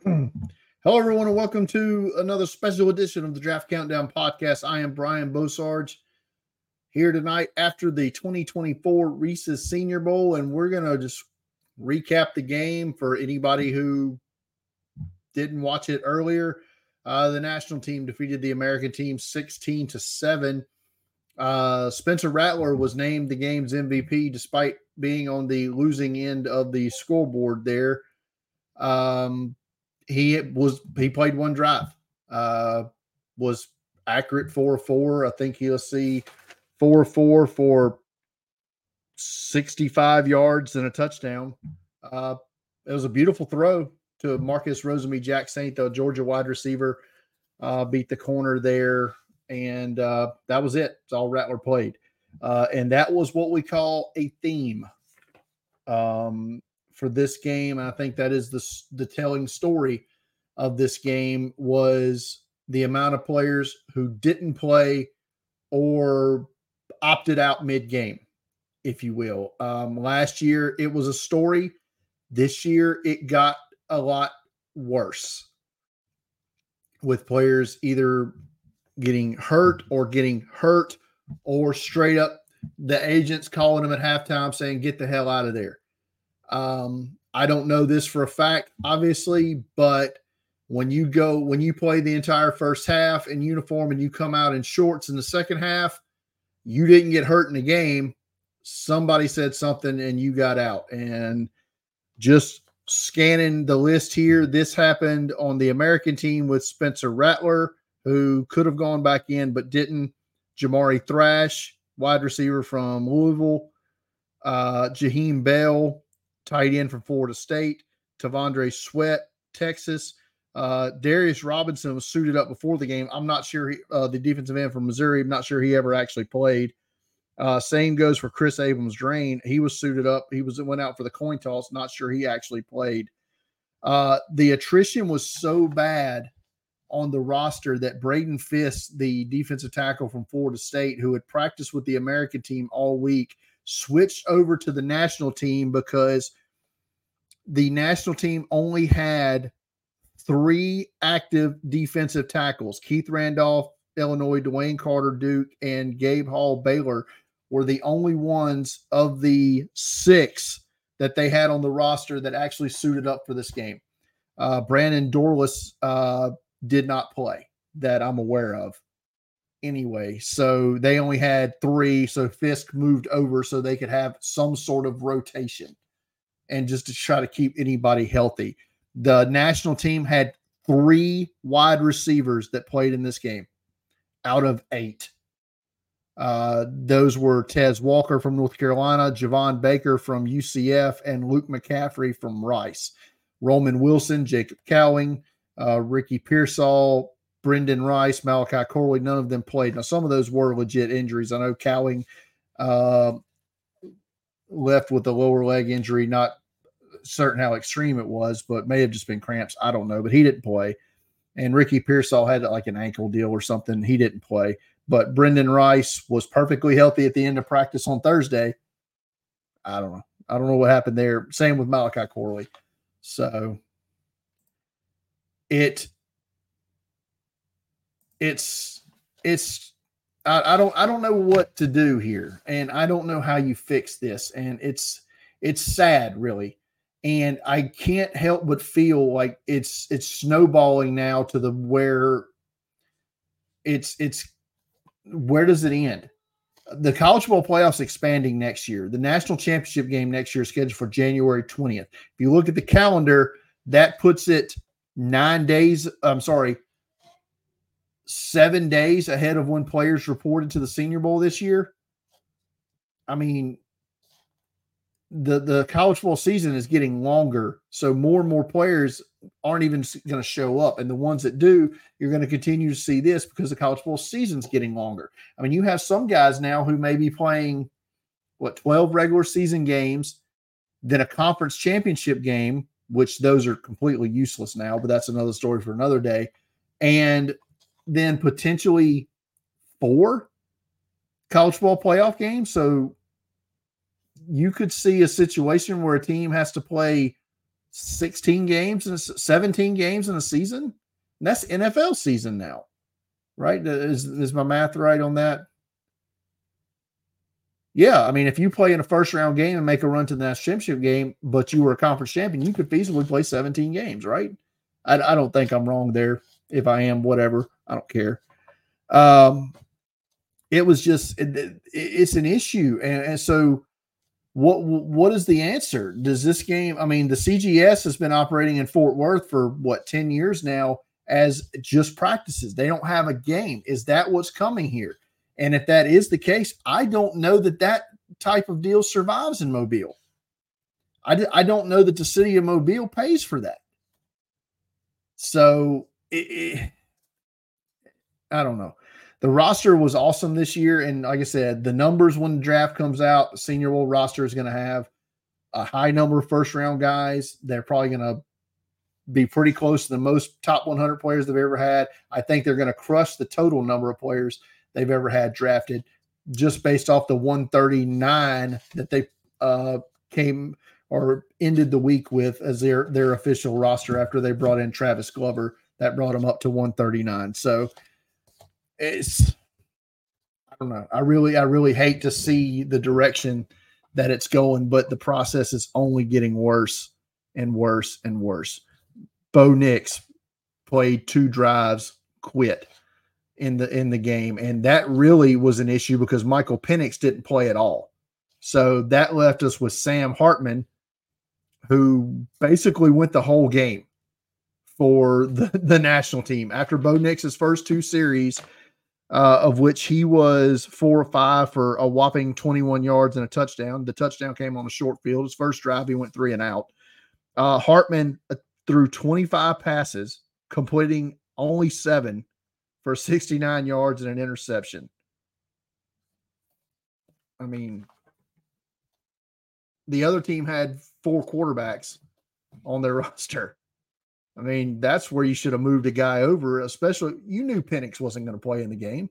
Hello, everyone, and welcome to another special edition of the Draft Countdown podcast. I am Brian Bosarge here tonight after the 2024 Reese's Senior Bowl, and we're going to just recap the game for anybody who didn't watch it earlier. Uh, the national team defeated the American team 16 to 7. Uh, Spencer Rattler was named the game's MVP despite being on the losing end of the scoreboard there. Um, he was he played one drive, uh, was accurate four four. I think he'll see four four for 65 yards and a touchdown. Uh, it was a beautiful throw to Marcus Rosemy-Jacksaint, the Georgia wide receiver, uh, beat the corner there, and uh, that was it. It's all Rattler played, uh, and that was what we call a theme um, for this game. I think that is the the telling story of this game was the amount of players who didn't play or opted out mid game, if you will. Um, last year, it was a story. This year, it got a lot worse with players either getting hurt or getting hurt or straight up the agents calling them at halftime saying, get the hell out of there. Um, I don't know this for a fact, obviously, but when you go when you play the entire first half in uniform and you come out in shorts in the second half, you didn't get hurt in the game. Somebody said something and you got out. And just scanning the list here, this happened on the American team with Spencer Rattler, who could have gone back in but didn't. Jamari Thrash, wide receiver from Louisville. Uh, Jaheim Bell, tight end from Florida State. T'Vondre Sweat, Texas. Uh, Darius Robinson was suited up before the game. I'm not sure he, uh, the defensive end from Missouri. I'm not sure he ever actually played. Uh, same goes for Kris Abrams-Draine. He was suited up. He was went out for the coin toss. Not sure he actually played. Uh, the attrition was so bad on the roster that Braden Fiske, the defensive tackle from Florida State, who had practiced with the American team all week, switched over to the national team because the national team only had three active defensive tackles Keith Randolph, Illinois, Dwayne Carter, Duke, and Gabe Hall, Baylor were the only ones of the six that they had on the roster that actually suited up for this game. Uh, Brandon Dorlus uh, did not play that I'm aware of anyway. So they only had three. So Fiske moved over so they could have some sort of rotation and just to try to keep anybody healthy. The national team had three wide receivers that played in this game out of eight. Uh, those were Tez Walker from North Carolina, Javon Baker from UCF, and Luke McCaffrey from Rice. Roman Wilson, Jacob Cowing, uh, Ricky Pearsall, Brendan Rice, Malachi Corley, none of them played. Now, some of those were legit injuries. I know Cowing uh, left with a lower leg injury, not certain how extreme it was, but may have just been cramps. I don't know, but he didn't play. And Ricky Pearsall had like an ankle deal or something. He didn't play. But Brendan Rice was perfectly healthy at the end of practice on Thursday. I don't know. I don't know what happened there. Same with Malachi Corley. So it it's it's I, I don't I don't know what to do here, and I don't know how you fix this, and it's it's sad really and I can't help but feel like it's it's snowballing now to the where it's it's where does it end? The college football playoffs expanding next year. The national championship game next year is scheduled for January 20th. If you look at the calendar, that puts it nine days. I'm sorry, seven days ahead of when players reported to the Senior Bowl this year. I mean, the the college football season is getting longer, so more and more players aren't even going to show up, and the ones that do, you're going to continue to see this because the college football season's getting longer. I mean, you have some guys now who may be playing what 12 regular season games, then a conference championship game, which those are completely useless now, but that's another story for another day, and then potentially four college football playoff games. So you could see a situation where a team has to play 16 games and 17 games in a season. And that's NFL season now, right? Is, is my math right on that? Yeah, I mean, if you play in a first round game and make a run to the national championship game, but you were a conference champion, you could feasibly play 17 games, right? I, I don't think I'm wrong there. If I am, whatever, I don't care. Um, it was just it, it's an issue, and, and so what what is the answer? Does this game? I mean, the CGS has been operating in Fort Worth for what ten years now as just practices. They don't have a game. Is that what's coming here? And if that is the case, I don't know that that type of deal survives in Mobile. I d- I don't know that the city of Mobile pays for that. So it, it, I don't know. The roster was awesome this year. And like I said, the numbers when the draft comes out, the Senior Bowl roster is going to have a high number of first round guys. They're probably going to be pretty close to the most top 100 players they've ever had. I think they're going to crush the total number of players they've ever had drafted just based off the 139 that they uh, came or ended the week with as their their official roster after they brought in Travis Glover that brought them up to 139 so it's I don't know. I really I really hate to see the direction that it's going but the process is only getting worse and worse and worse. Bo Nix played two drives quit in the in the game, and that really was an issue because Michael Penix didn't play at all. So that left us with Sam Hartman, who basically went the whole game for the, the national team. After Bo Nix's first two series, uh, of which he was four or five for a whopping 21 yards and a touchdown. The touchdown came on a short field. His first drive, he went three and out. Uh, Hartman uh, threw 25 passes, completing only seven for 69 yards and an interception. I mean, the other team had four quarterbacks on their roster. I mean, that's where you should have moved a guy over, especially you knew Penix wasn't going to play in the game.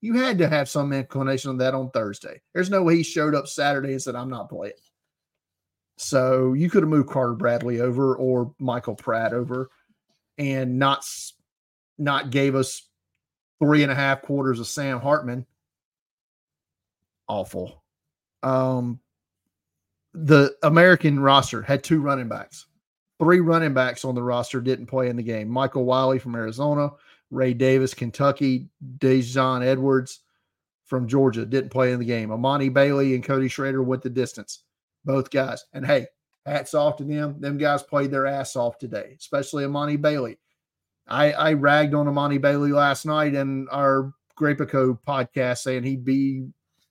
You had to have some inclination of that on Thursday. There's no way he showed up Saturday and said, I'm not playing. So you could have moved Carter Bradley over or Michael Pratt over and not not gave us three and a half quarters of Sam Hartman. Awful. Um, the American roster had two running backs. Three running backs on the roster didn't play in the game. Michael Wiley from Arizona, Ray Davis, Kentucky, Daijun Edwards from Georgia didn't play in the game. Emani Bailey and Cody Schrader went the distance. Both guys. And hey, hats off to them. Them guys played their ass off today, especially Emani Bailey. I, I ragged on Emani Bailey last night in our Grapico podcast saying he'd be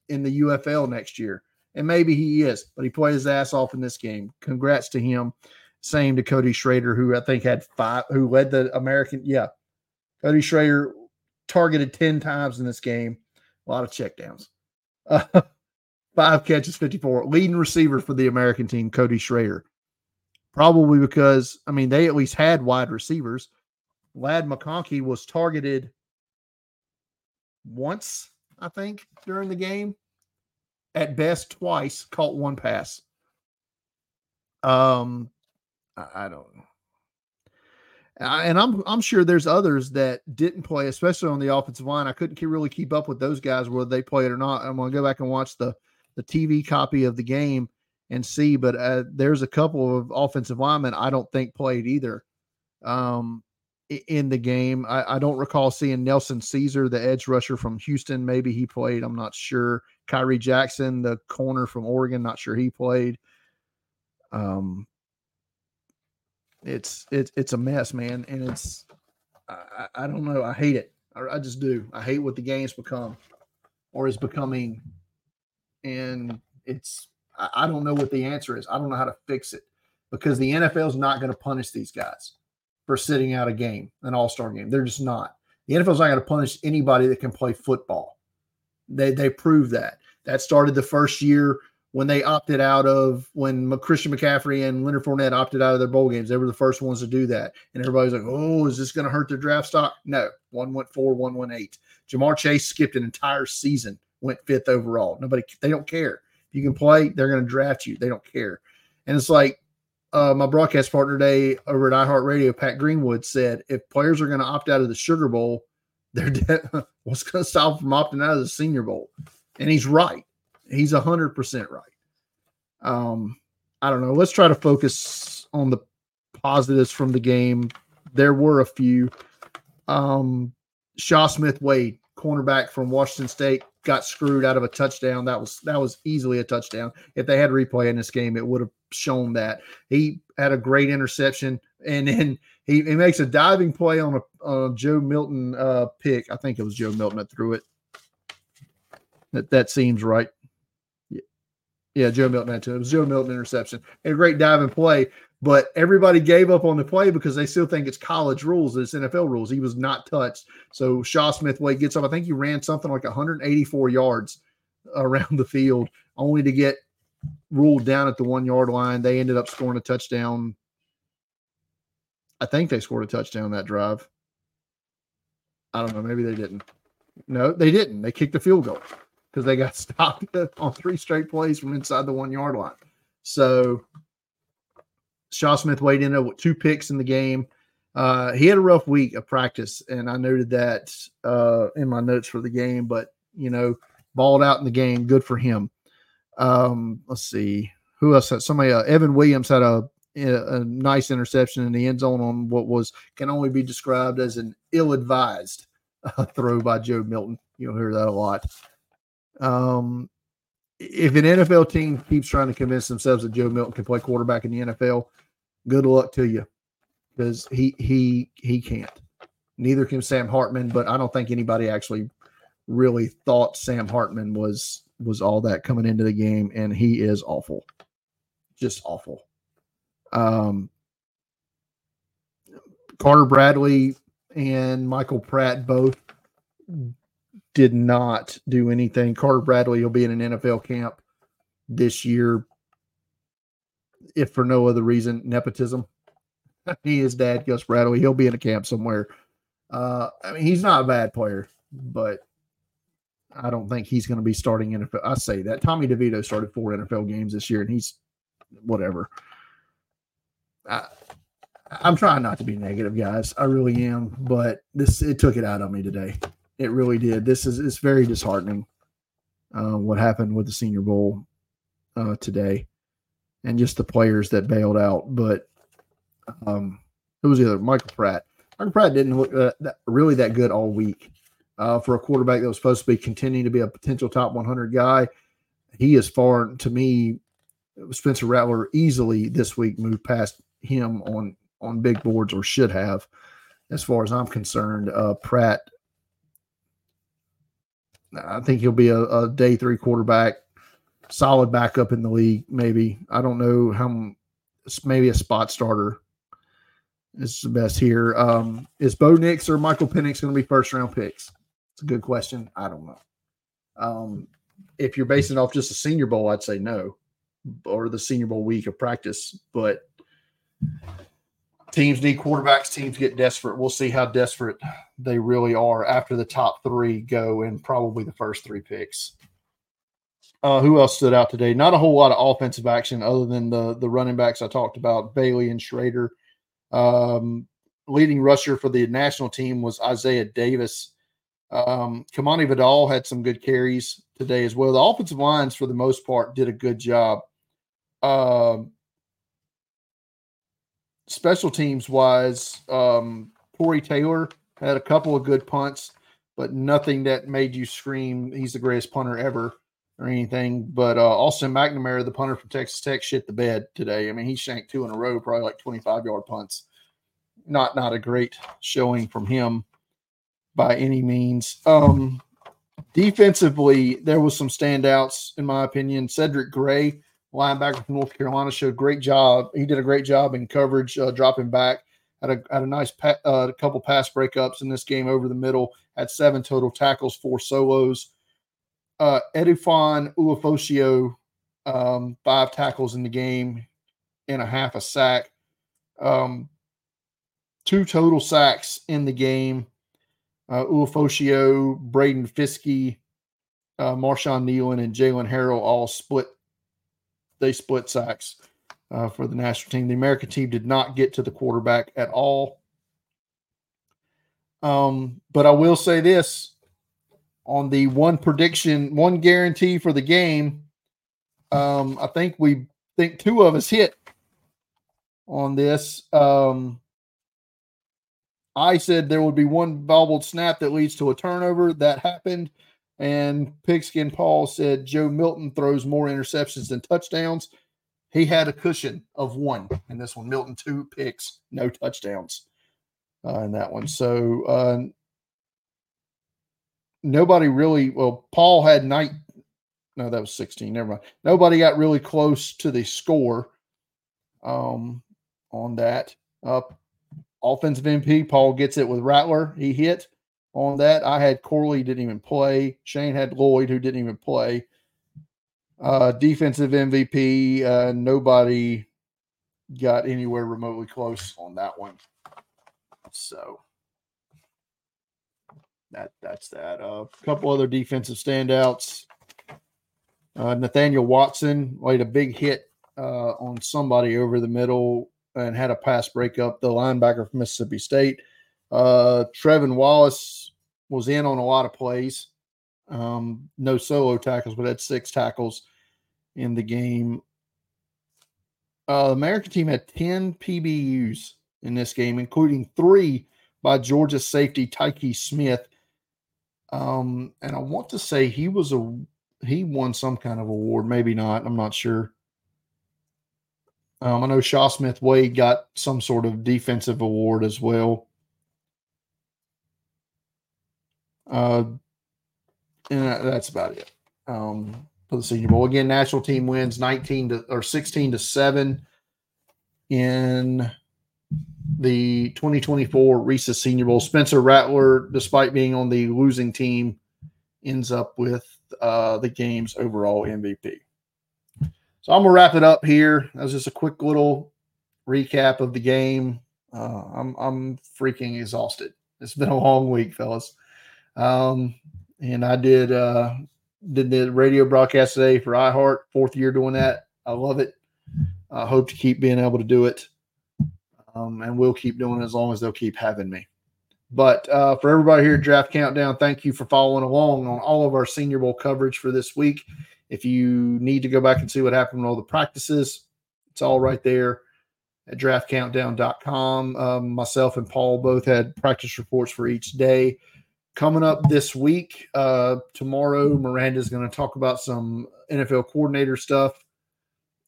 in the UFL next year. And maybe he is, but he played his ass off in this game. Congrats to him. Same to Cody Schrader, who I think had five, who led the American. Yeah. Cody Schrader targeted 10 times in this game. A lot of checkdowns. Uh, five catches, 54. Leading receiver for the American team, Cody Schrader. Probably because, I mean, they at least had wide receivers. Ladd McConkey was targeted once, I think, during the game. At best, twice, caught one pass. Um, I, I don't know. And I'm I'm sure there's others that didn't play, especially on the offensive line. I couldn't really keep up with those guys whether they played or not. I'm gonna go back and watch the the TV copy of the game and see. But uh, there's a couple of offensive linemen I don't think played either. Um, in the game. I, I, don't recall seeing Nelson Ceaser, the edge rusher from Houston. Maybe he played. I'm not sure. Khyree Jackson, the corner from Oregon. Not sure he played. Um, it's it's it's a mess, man, and it's I, I don't know. I hate it. I, I just do. I hate what the game's become, or is becoming, and it's I, I don't know what the answer is. I don't know how to fix it because the NFL is not going to punish these guys for sitting out a game, an all star game. They're just not. The NFL's not going to punish anybody that can play football. They they proved that. That started the first year when they opted out of when Christian McCaffrey and Leonard Fournette opted out of their bowl games. They were the first ones to do that, and everybody's like, "Oh, is this going to hurt their draft stock?" No, one went four, one went eight. Ja'Marr Chase skipped an entire season, went fifth overall. Nobody, they don't care. If you can play, they're going to draft you. They don't care, and it's like uh, my broadcast partner today over at iHeartRadio, Pat Greenwood, said if players are going to opt out of the Sugar Bowl, they're de- what's going to stop them from opting out of the Senior Bowl? And he's right. He's hundred percent right. Um, I don't know. Let's try to focus on the positives from the game. There were a few. Um, Chau Smith-Wade, cornerback from Washington State, got screwed out of a touchdown. That was that was easily a touchdown. If they had replay in this game, it would have shown that he had a great interception, and then he, he makes a diving play on a, on Joe Milton uh, pick. I think it was Joe Milton that threw it. That that seems right. Yeah, Joe Milton had to. It was Joe Milton interception. A great diving play, but everybody gave up on the play because they still think it's college rules, it's NFL rules. He was not touched. So Chau Smith-Wade gets up. I think he ran something like 184 yards around the field, only to get ruled down at the one yard line. They ended up scoring a touchdown. I think they scored a touchdown that drive. I don't know. Maybe they didn't. No, they didn't. They kicked the field goal because they got stopped on three straight plays from inside the one yard line. So Chau Smith-Wade in with two picks in the game. Uh, he had a rough week of practice, and I noted that uh, in my notes for the game. But you know, balled out in the game. Good for him. Um, let's see who else had somebody. Uh, Evan Williams had a, a nice interception in the end zone on what was can only be described as an ill-advised uh, throw by Joe Milton. You'll hear that a lot. Um, if an NFL team keeps trying to convince themselves that Joe Milton can play quarterback in the NFL, good luck to you, because he he he can't. Neither can Sam Hartman, but I don't think anybody actually really thought Sam Hartman was was all that coming into the game, and he is awful, just awful. Um, Carter Bradley and Michael Pratt both did not do anything. Carter Bradley will be in an NFL camp this year, if for no other reason, nepotism. he is dad, Gus Bradley. He'll be in a camp somewhere. Uh, I mean, he's not a bad player, but I don't think he's going to be starting NFL. I say that Tommy DeVito started four NFL games this year, and he's whatever. I, I'm trying not to be negative, guys. I really am, but this it took it out of me today. It really did. This is it's very disheartening. Uh, what happened with the Senior Bowl uh, today, and just the players that bailed out. But um, who was the other? Michael Pratt. Michael Pratt didn't look uh, that, really that good all week uh, for a quarterback that was supposed to be continuing to be a potential top 100 guy. He is far to me. Spencer Rattler easily this week moved past him on on big boards or should have, as far as I'm concerned. Uh, Pratt I think he'll be a, a, day three quarterback, solid backup in the league. Maybe I don't know how. Maybe a spot starter is the best here. Um, is Bo Nix or Michael Penix going to be first round picks? It's a good question. I don't know. Um, if you're basing off just a Senior Bowl, I'd say no, or the Senior Bowl week of practice. But teams need quarterbacks. Teams get desperate. We'll see how desperate they really are after the top three go and probably the first three picks. Uh, who else stood out today? Not a whole lot of offensive action other than the the running backs I talked about, Bailey and Schrader. Um, leading rusher for the national team was Isaiah Davis. Um, Kamani Vidal had some good carries today as well. The offensive lines, for the most part, did a good job. Um, special teams wise, um, Tory Taylor had a couple of good punts, but nothing that made you scream he's the greatest punter ever or anything. But uh, Austin McNamara, the punter from Texas Tech, shit the bed today. I mean, he shanked two in a row, probably like 25 yard punts. Not not a great showing from him by any means. Um, defensively, there was some standouts in my opinion. Cedric Gray linebacker from North Carolina, showed great job. He did a great job in coverage, uh, dropping back. Had a, had a nice pa- uh, couple pass breakups in this game over the middle. Had seven total tackles, four solos. Uh, Edefuan Ulofoshio, um, five tackles in the game and a half a sack. Um, two total sacks in the game. Uh, Braden Fiske, uh, Marshawn Kneeland, and Jalen Harrell all split they split sacks. uh, for the national team. The American team did not get to the quarterback at all. Um, but I will say this on the one prediction, one guarantee for the game. Um, I think we think two of us hit on this. Um, I said there would be one bobbled snap that leads to a turnover. That happened. And Pigskin Paul said Joe Milton throws more interceptions than touchdowns. He had a cushion of one in this one. Milton, two picks, no touchdowns uh, in that one. So uh, nobody really, well, Paul had night. No, that was 16. Never mind. Nobody got really close to the score um, on that. Uh, offensive MP, Paul gets it with Rattler. He hit on that. I had Corley, didn't even play. Shane had Lloyd, who didn't even play. Uh, defensive MVP, uh, nobody got anywhere remotely close on that one. So that that's that. Uh, a couple other defensive standouts. Uh, Nathaniel Watson laid a big hit uh, on somebody over the middle and had a pass breakup. The linebacker from Mississippi State. Uh, Trevin Wallace was in on a lot of plays. Um, no solo tackles, but had six tackles in the game. Uh, the American team had 10 PBUs in this game, including three by Georgia safety Tykee Smith. Um, and I want to say he was a he won some kind of award, maybe not. I'm not sure. Um, I know Chau Smith-Wade got some sort of defensive award as well. Uh, and that's about it um, for the Senior Bowl. Again, national team wins 19 to or 16 to seven in the 2024 Reese's Senior Bowl. Spencer Rattler, despite being on the losing team, ends up with uh, the game's overall MVP. So I'm gonna wrap it up here. That was just a quick little recap of the game. Uh, I'm I'm freaking exhausted. It's been a long week, fellas. Um, and I did uh, did the radio broadcast today for iHeart. Fourth year doing that. I love it. I hope to keep being able to do it, um, and we'll keep doing it as long as they'll keep having me. But uh, for everybody here, Draft Countdown, thank you for following along on all of our Senior Bowl coverage for this week. If you need to go back and see what happened in all the practices, it's all right there at draftcountdown.com. Um, myself and Paul both had practice reports for each day. Coming up this week, uh, tomorrow, Miranda is going to talk about some NFL coordinator stuff.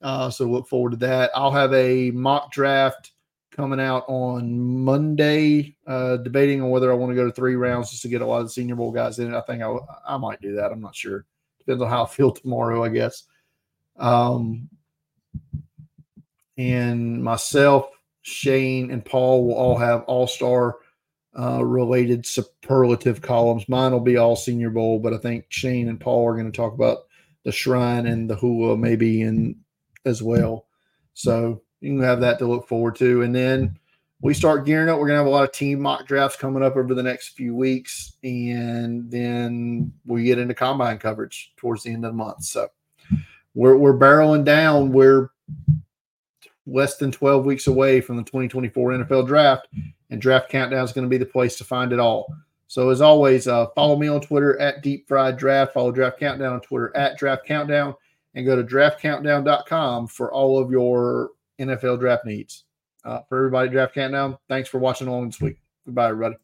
Uh, so look forward to that. I'll have a mock draft coming out on Monday, uh, debating on whether I want to go to three rounds just to get a lot of Senior Bowl guys in. I think I, I might do that. I'm not sure. Depends on how I feel tomorrow, I guess. Um, and myself, Shane, and Paul will all have all star uh, related superlative columns. Mine will be all Senior Bowl, but I think Shane and Paul are going to talk about the Shrine and the Hula maybe in as well. So you can have that to look forward to. And then we start gearing up. We're going to have a lot of team mock drafts coming up over the next few weeks. And then we get into combine coverage towards the end of the month. So we're, we're barreling down. We're less than 12 weeks away from the 2024 NFL draft. And Draft Countdown is going to be the place to find it all. So as always, uh, follow me on Twitter at Deep Fried Draft. Follow Draft Countdown on Twitter at Draft Countdown. And go to draftcountdown.com for all of your NFL draft needs uh, for everybody, Draft Countdown. Thanks for watching along this week. Goodbye, everybody.